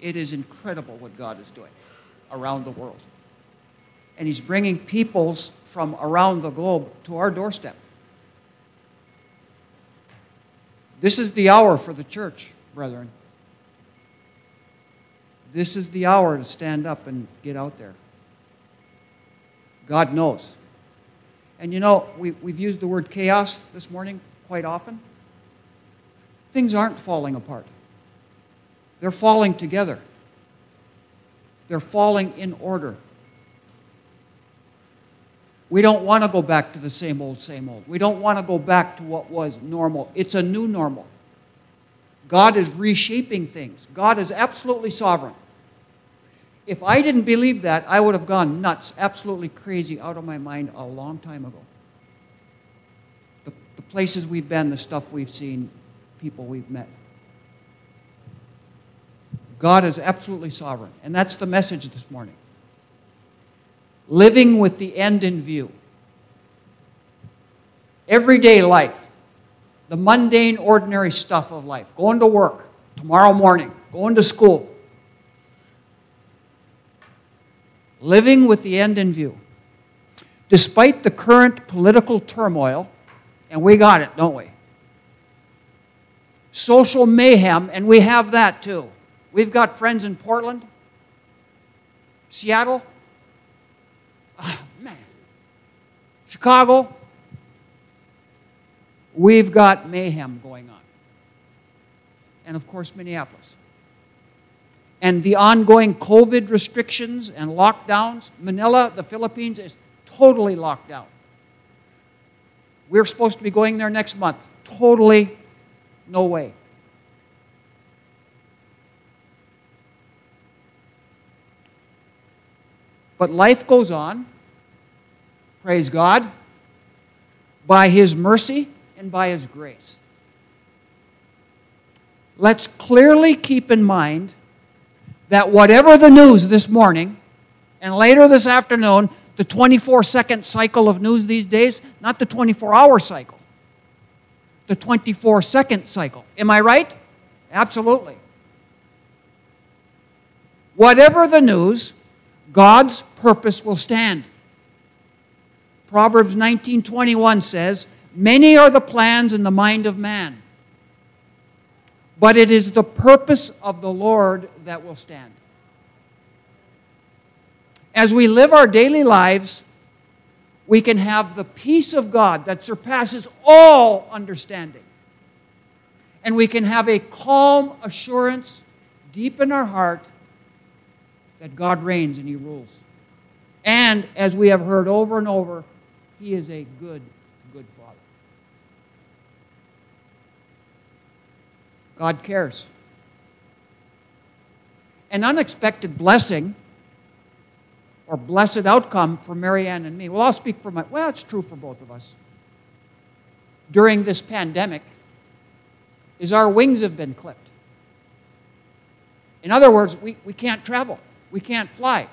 It is incredible what God is doing around the world. And He's bringing peoples from around the globe to our doorstep. This is the hour for the church, brethren. This is the hour to stand up and get out there. God knows. And you know, we, we've used the word chaos this morning quite often. Things aren't falling apart, they're falling together, they're falling in order. We don't want to go back to the same old, same old. We don't want to go back to what was normal. It's a new normal. God is reshaping things. God is absolutely sovereign. If I didn't believe that, I would have gone nuts, absolutely crazy, out of my mind a long time ago. The, the places we've been, the stuff we've seen, people we've met. God is absolutely sovereign. And that's the message this morning living with the end in view. Everyday life, the mundane, ordinary stuff of life, going to work tomorrow morning, going to school, living with the end in view. Despite the current political turmoil, and we got it, don't we? Social mayhem, and we have that too. We've got friends in Portland, Seattle, Oh, man. Chicago, we've got mayhem going on. And of course, Minneapolis. And the ongoing COVID restrictions and lockdowns, Manila, the Philippines, is totally locked down. We're supposed to be going there next month. Totally no way. But life goes on, praise God, by His mercy and by His grace. Let's clearly keep in mind that whatever the news this morning and later this afternoon, the 24 second cycle of news these days, not the 24 hour cycle, the 24 second cycle. Am I right? Absolutely. Whatever the news, God's purpose will stand. Proverbs 19:21 says, "Many are the plans in the mind of man, but it is the purpose of the Lord that will stand." As we live our daily lives, we can have the peace of God that surpasses all understanding. And we can have a calm assurance deep in our heart that God reigns and He rules. And as we have heard over and over, He is a good, good Father. God cares. An unexpected blessing or blessed outcome for Marianne and me. Well, I'll speak for my, well, it's true for both of us. During this pandemic, is our wings have been clipped. In other words, we, we can't travel. We can't fly.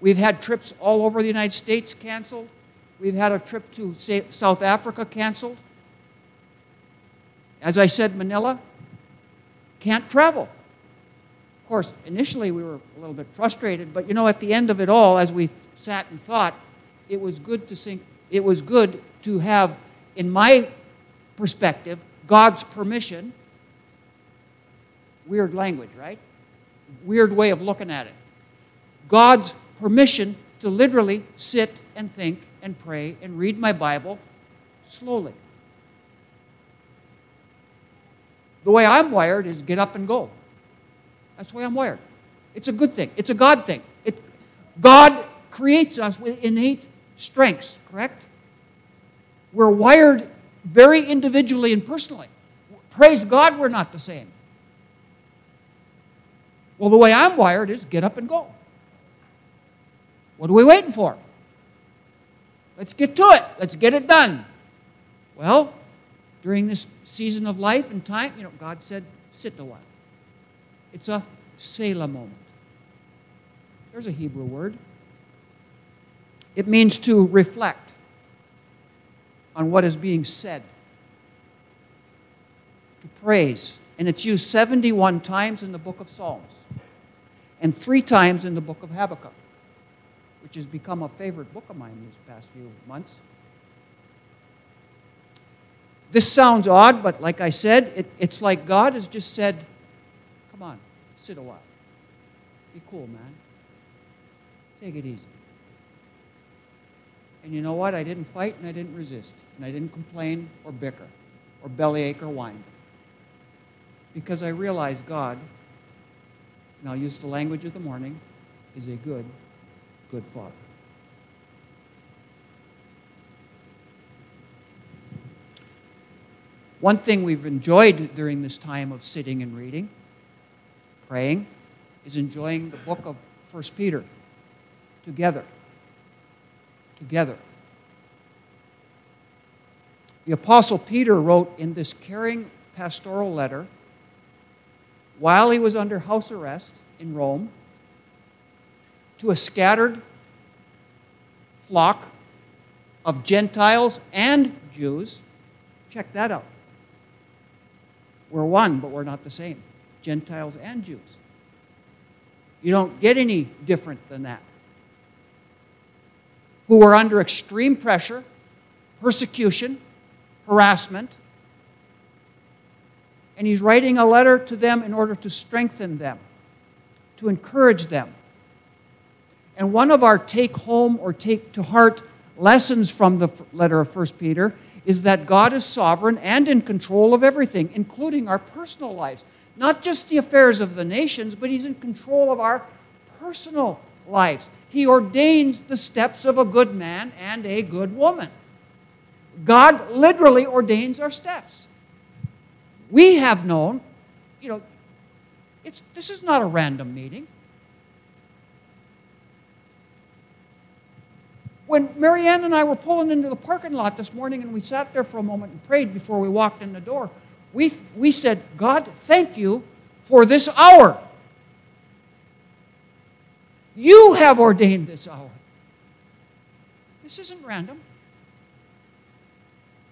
We've had trips all over the United States canceled. We've had a trip to South Africa canceled. As I said, Manila, can't travel. Of course, initially we were a little bit frustrated, but you know, at the end of it all, as we sat and thought, it was good to think, it was good to have, in my perspective, God's permission. Weird language, right? Weird way of looking at it. God's permission to literally sit and think and pray and read my Bible slowly. The way I'm wired is get up and go. That's the way I'm wired. It's a good thing. It's a God thing. It, God creates us with innate strengths, correct? We're wired very individually and personally. Praise God, we're not the same. Well, the way I'm wired is get up and go. What are we waiting for? Let's get to it. Let's get it done. Well, during this season of life and time, you know, God said, sit a while. It's a Selah moment. There's a Hebrew word. It means to reflect on what is being said, to praise. And it's used 71 times in the book of Psalms. and three times in the book of Habakkuk, which has become a favorite book of mine these past few months. This sounds odd, but like I said, it, it's like God has just said, Come on, sit a while. Be cool, man. Take it easy. And you know what? I didn't fight and I didn't resist. And I didn't complain or bicker or bellyache or whine. Because I realized God, and I'll use the language of the morning, is a good, good Father. One thing we've enjoyed during this time of sitting and reading, praying, is enjoying the book of 1 Peter together. Together. The Apostle Peter wrote in this caring pastoral letter while he was under house arrest in Rome to a scattered flock of Gentiles and Jews. Check that out. We're one, but we're not the same. Gentiles and Jews. You don't get any different than that. Who are under extreme pressure, persecution, harassment. And he's writing a letter to them in order to strengthen them, to encourage them. And one of our take home or take to heart lessons from the letter of 1 Peter is that God is sovereign and in control of everything, including our personal lives. Not just the affairs of the nations, but He's in control of our personal lives. He ordains the steps of a good man and a good woman. God literally ordains our steps. We have known, you know, it's, this is not a random meeting. When Marianne and I were pulling into the parking lot this morning and we sat there for a moment and prayed before we walked in the door, we, we said, God, thank you for this hour. You have ordained this hour. This isn't random.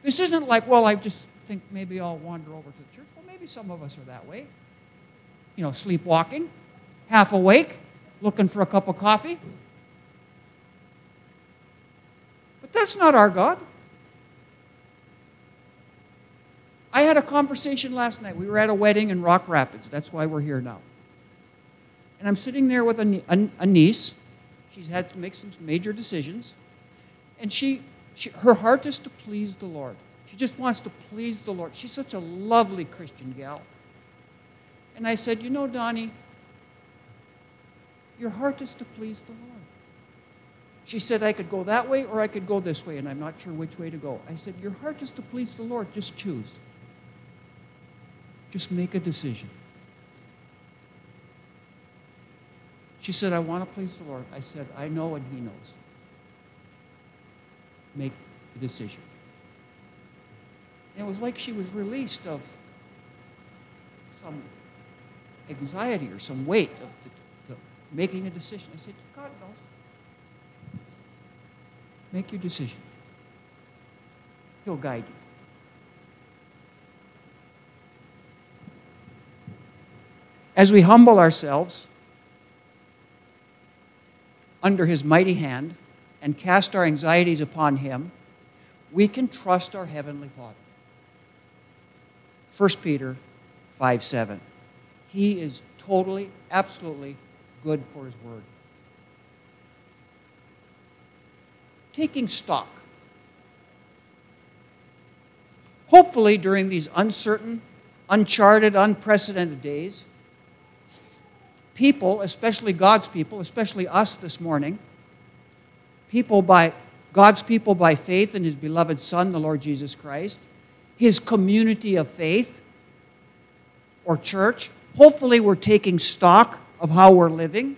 This isn't like, well, I just think maybe I'll wander over to the church. Well, maybe some of us are that way. You know, sleepwalking, half awake, looking for a cup of coffee. But that's not our God. I had a conversation last night. We were at a wedding in Rock Rapids. That's why we're here now. And I'm sitting there with a, a, a niece. She's had to make some major decisions. And she, she, her heart is to please the Lord. She just wants to please the Lord. She's such a lovely Christian gal. And I said, You know, Donnie, your heart is to please the Lord. She said, I could go that way or I could go this way, and I'm not sure which way to go. I said, Your heart is to please the Lord. Just choose. Just make a decision. She said, I want to please the Lord. I said, I know and He knows. Make the decision. And it was like she was released of some anxiety or some weight of the, the making a decision. I said, God knows. Make your decision. He'll guide you. As we humble ourselves under His mighty hand and cast our anxieties upon Him, we can trust our Heavenly Father. 1 Peter 5 7. He is totally, absolutely good for His word. Taking stock. Hopefully, during these uncertain, uncharted, unprecedented days, people, especially God's people, especially us this morning, people by God's people by faith in his beloved Son, the Lord Jesus Christ, his community of faith or church, hopefully we're taking stock of how we're living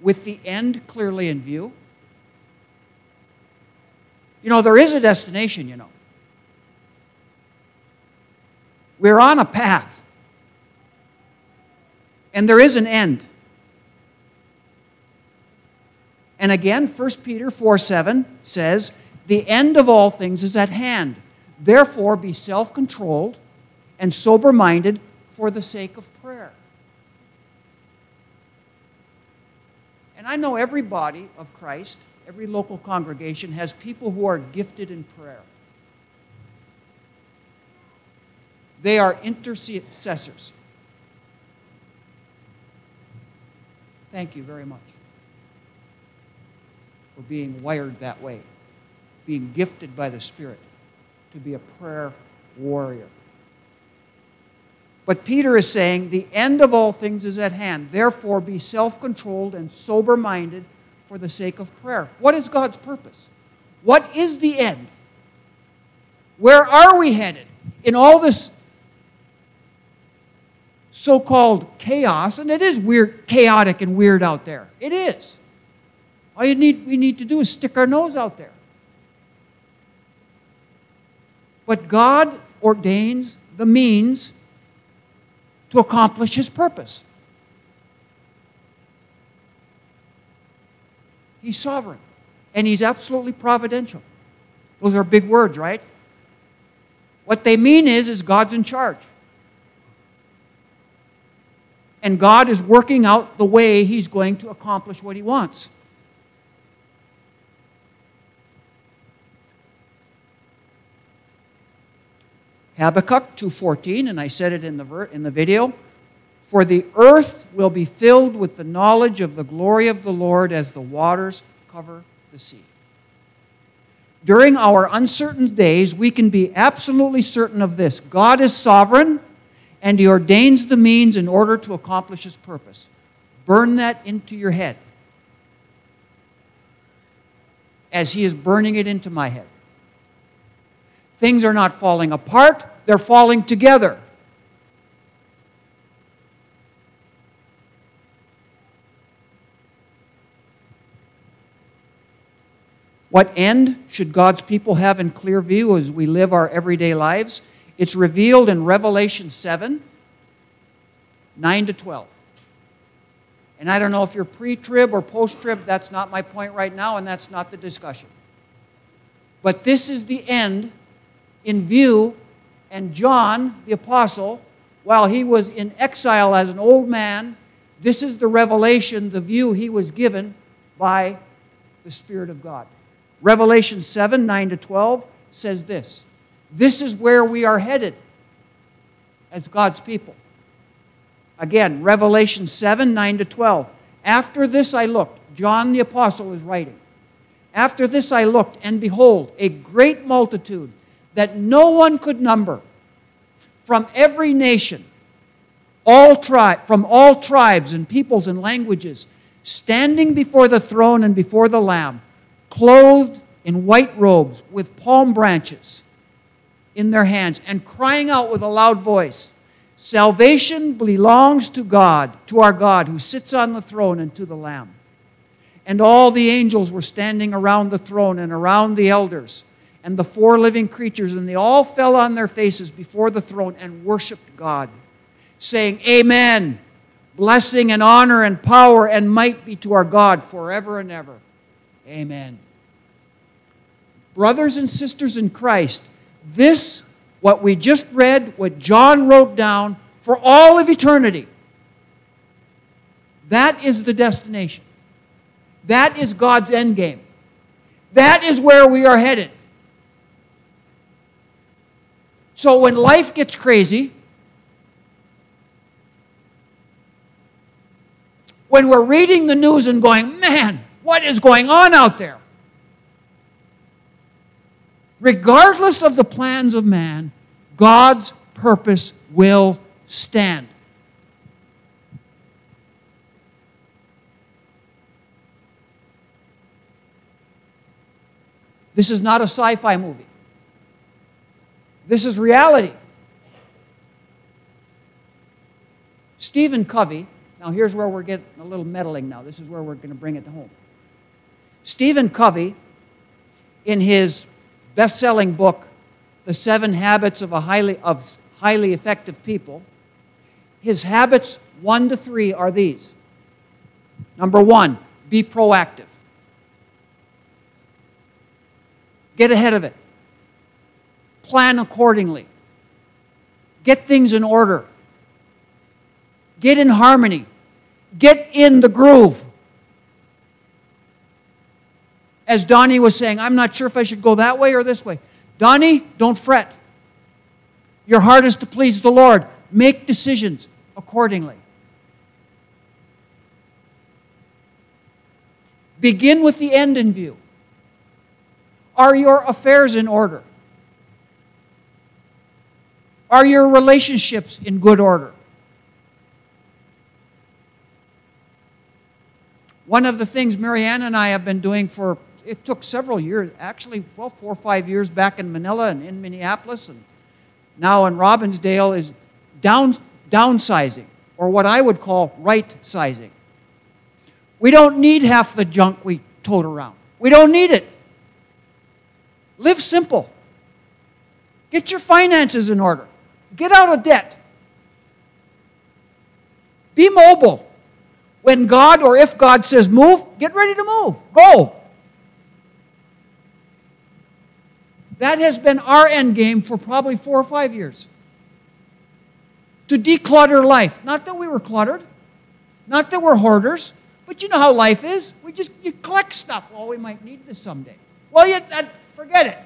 with the end clearly in view. You know, there is a destination, you know. We're on a path. And there is an end. And again, 1 Peter 4 7 says, The end of all things is at hand. Therefore, be self controlled and sober minded for the sake of prayer. And I know every body of Christ, every local congregation, has people who are gifted in prayer. They are intercessors. Thank you very much for being wired that way, being gifted by the Spirit to be a prayer warrior. But Peter is saying, the end of all things is at hand. Therefore, be self controlled and sober minded for the sake of prayer. What is God's purpose? What is the end? Where are we headed in all this so called chaos? And it is weird, chaotic and weird out there. It is. All you need, we need to do is stick our nose out there. But God ordains the means to accomplish his purpose. He's sovereign and he's absolutely providential. Those are big words, right? What they mean is is God's in charge. And God is working out the way he's going to accomplish what he wants. Habakkuk 2:14 and I said it in the ver- in the video for the earth will be filled with the knowledge of the glory of the Lord as the waters cover the sea. During our uncertain days, we can be absolutely certain of this God is sovereign, and He ordains the means in order to accomplish His purpose. Burn that into your head as He is burning it into my head. Things are not falling apart, they're falling together. What end should God's people have in clear view as we live our everyday lives? It's revealed in Revelation 7 9 to 12. And I don't know if you're pre trib or post trib, that's not my point right now, and that's not the discussion. But this is the end in view, and John, the apostle, while he was in exile as an old man, this is the revelation, the view he was given by the Spirit of God. Revelation 7 9 to 12 says this This is where we are headed as God's people. Again, Revelation 7 9 to 12. After this I looked, John the Apostle is writing. After this I looked, and behold, a great multitude that no one could number from every nation, all tri- from all tribes and peoples and languages, standing before the throne and before the Lamb clothed in white robes with palm branches in their hands, and crying out with a loud voice Salvation belongs to God, to our God who sits on the throne and to the Lamb. And all the angels were standing around the throne and around the elders and the four living creatures, and they all fell on their faces before the throne and worshiped God, saying, Amen. Blessing and honor and power and might be to our God forever and ever. Amen. Brothers and sisters in Christ, this, what we just read, what John wrote down for all of eternity, that is the destination. That is God's end game. That is where we are headed. So when life gets crazy, when we're reading the news and going, man, what is going on out there? Regardless of the plans of man, God's purpose will stand. This is not a sci fi movie. This is reality. Stephen Covey, now here's where we're getting a little meddling now. This is where we're going to bring it home. Stephen Covey, in his best selling book, The Seven Habits of, highly, of Highly Effective People, his habits one to three are these. Number one, be proactive. Get ahead of it. Plan accordingly. Get things in order. Get in harmony. Get in the groove. As Donnie was saying, I'm not sure if I should go that way or this way. Donnie, don't fret. Your heart is to please the Lord. Make decisions accordingly. Begin with the end in view. Are your affairs in order? Are your relationships in good order? One of the things Marianne and I have been doing for, it took several years, actually, well, four or five years back in Manila and in Minneapolis and now in Robbinsdale, is down, downsizing, or what I would call right sizing. We don't need half the junk we tote around. We don't need it. Live simple. Get your finances in order. Get out of debt. Be mobile. When God or if God says move, get ready to move. Go. That has been our end game for probably four or five years. To declutter life. Not that we were cluttered, not that we're hoarders, but you know how life is. We just you collect stuff. Well, we might need this someday. Well, you, uh, forget it.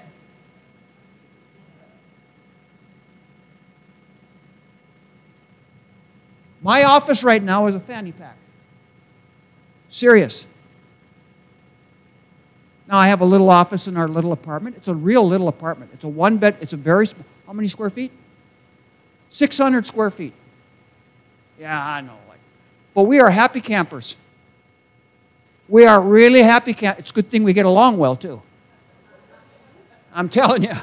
My office right now is a fanny pack. Serious. Now I have a little office in our little apartment. It's a real little apartment. It's a one bed, it's a very small. How many square feet? 600 square feet. Yeah, I know. Like, but we are happy campers. We are really happy campers. It's a good thing we get along well, too. I'm telling you.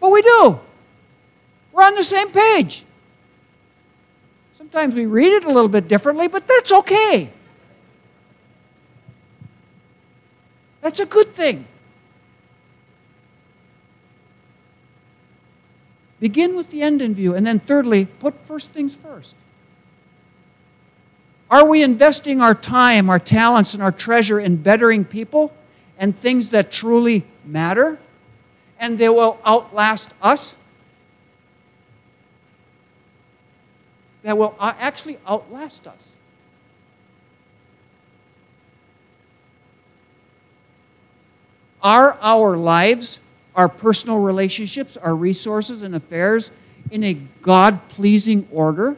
But we do. We're on the same page. Sometimes we read it a little bit differently, but that's okay. That's a good thing. Begin with the end in view. And then, thirdly, put first things first. Are we investing our time, our talents, and our treasure in bettering people and things that truly matter and they will outlast us? that will uh, actually outlast us. Are our lives, our personal relationships, our resources and affairs in a God pleasing order?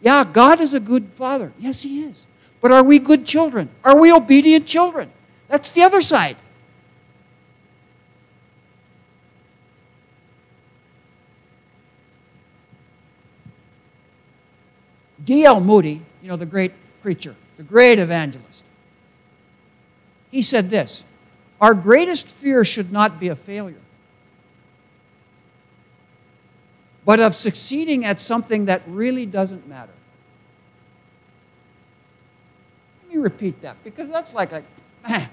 Yeah, God is a good father. Yes, He is. But are we good children? Are we obedient children? That's the other side. D.L. Moody, you know, the great preacher, the great evangelist, he said this Our greatest fear should not be a failure, but of succeeding at something that really doesn't matter. Let me repeat that because that's like, man,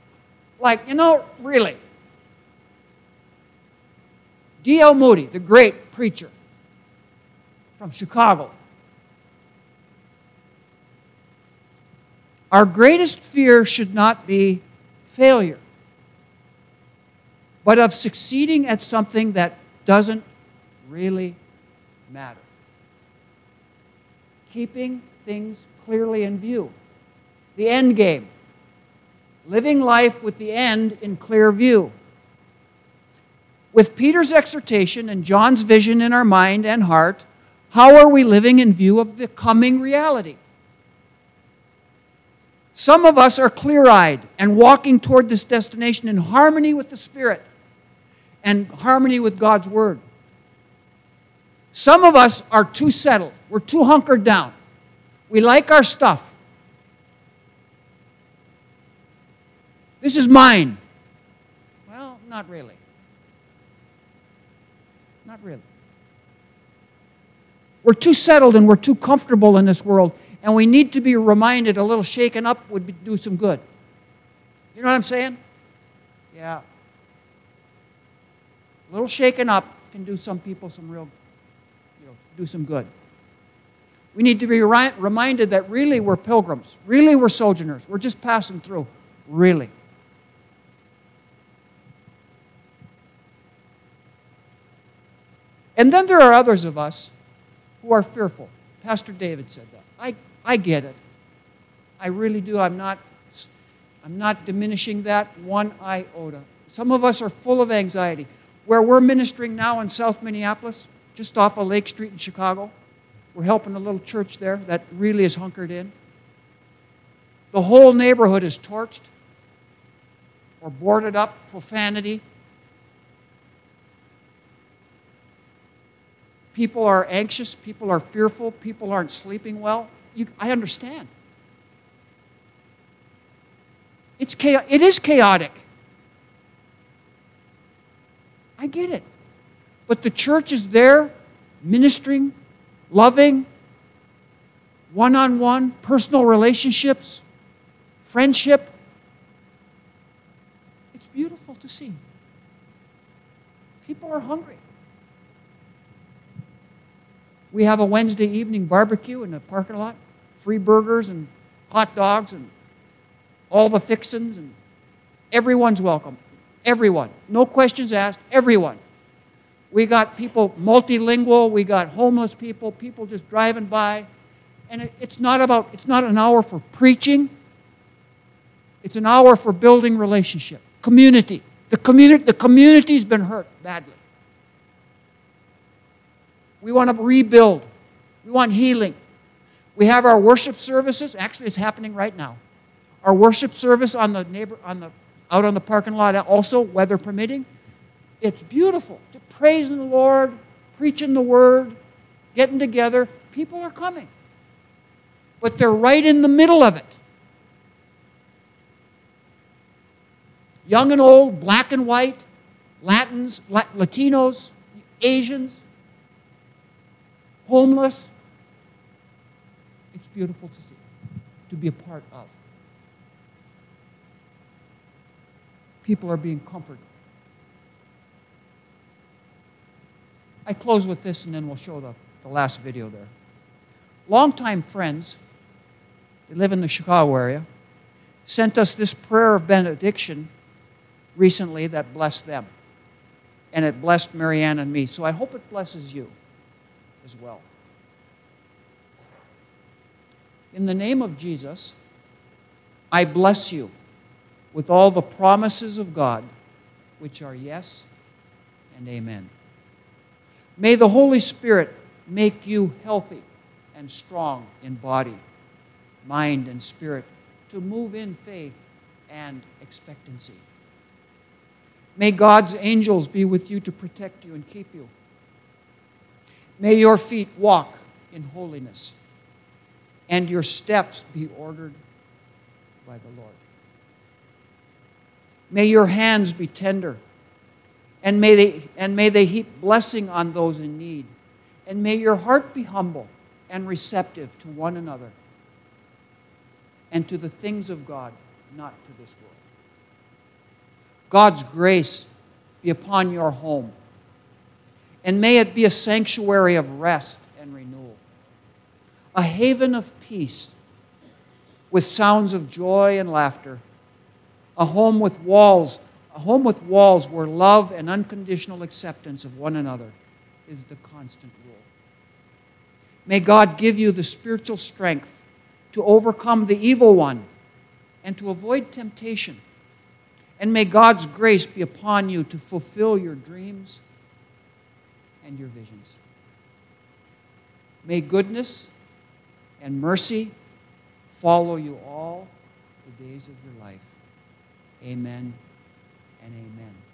like, you know, really. D.L. Moody, the great preacher from Chicago, Our greatest fear should not be failure, but of succeeding at something that doesn't really matter. Keeping things clearly in view. The end game. Living life with the end in clear view. With Peter's exhortation and John's vision in our mind and heart, how are we living in view of the coming reality? Some of us are clear eyed and walking toward this destination in harmony with the Spirit and harmony with God's Word. Some of us are too settled. We're too hunkered down. We like our stuff. This is mine. Well, not really. Not really. We're too settled and we're too comfortable in this world and we need to be reminded a little shaken up would be, do some good. You know what I'm saying? Yeah. A little shaken up can do some people some real, you know, do some good. We need to be ri- reminded that really we're pilgrims, really we're sojourners, we're just passing through, really. And then there are others of us who are fearful. Pastor David said that. I, I get it. I really do. I'm not, I'm not diminishing that one iota. Some of us are full of anxiety. Where we're ministering now in South Minneapolis, just off of Lake Street in Chicago, we're helping a little church there that really is hunkered in. The whole neighborhood is torched or boarded up, profanity. People are anxious, people are fearful, people aren't sleeping well. You, I understand. It's chaos, it is chaotic. I get it. But the church is there ministering, loving, one on one, personal relationships, friendship. It's beautiful to see. People are hungry. We have a Wednesday evening barbecue in the parking lot, free burgers and hot dogs and all the fixins, and everyone's welcome. Everyone. No questions asked. Everyone. We got people multilingual. We got homeless people, people just driving by. And it, it's not about, it's not an hour for preaching. It's an hour for building relationship, community. The, community. the community's been hurt badly. We want to rebuild. We want healing. We have our worship services. Actually, it's happening right now. Our worship service on the neighbor on the out on the parking lot also, weather permitting. It's beautiful. To praising the Lord, preaching the word, getting together. People are coming. But they're right in the middle of it. Young and old, black and white, Latins, Latinos, Asians, homeless. It's beautiful to see, to be a part of. People are being comforted. I close with this and then we'll show the, the last video there. Longtime friends, they live in the Chicago area, sent us this prayer of benediction recently that blessed them. And it blessed Marianne and me. So I hope it blesses you as well. In the name of Jesus, I bless you with all the promises of God, which are yes and amen. May the Holy Spirit make you healthy and strong in body, mind, and spirit to move in faith and expectancy. May God's angels be with you to protect you and keep you. May your feet walk in holiness and your steps be ordered by the Lord. May your hands be tender, and may they, and may they heap blessing on those in need. And may your heart be humble and receptive to one another and to the things of God, not to this world. God's grace be upon your home, and may it be a sanctuary of rest and renewal, a haven of peace with sounds of joy and laughter a home with walls, a home with walls where love and unconditional acceptance of one another is the constant rule. May God give you the spiritual strength to overcome the evil one and to avoid temptation. And may God's grace be upon you to fulfill your dreams and your visions. May goodness and mercy follow you all the days of your life. Amen and amen.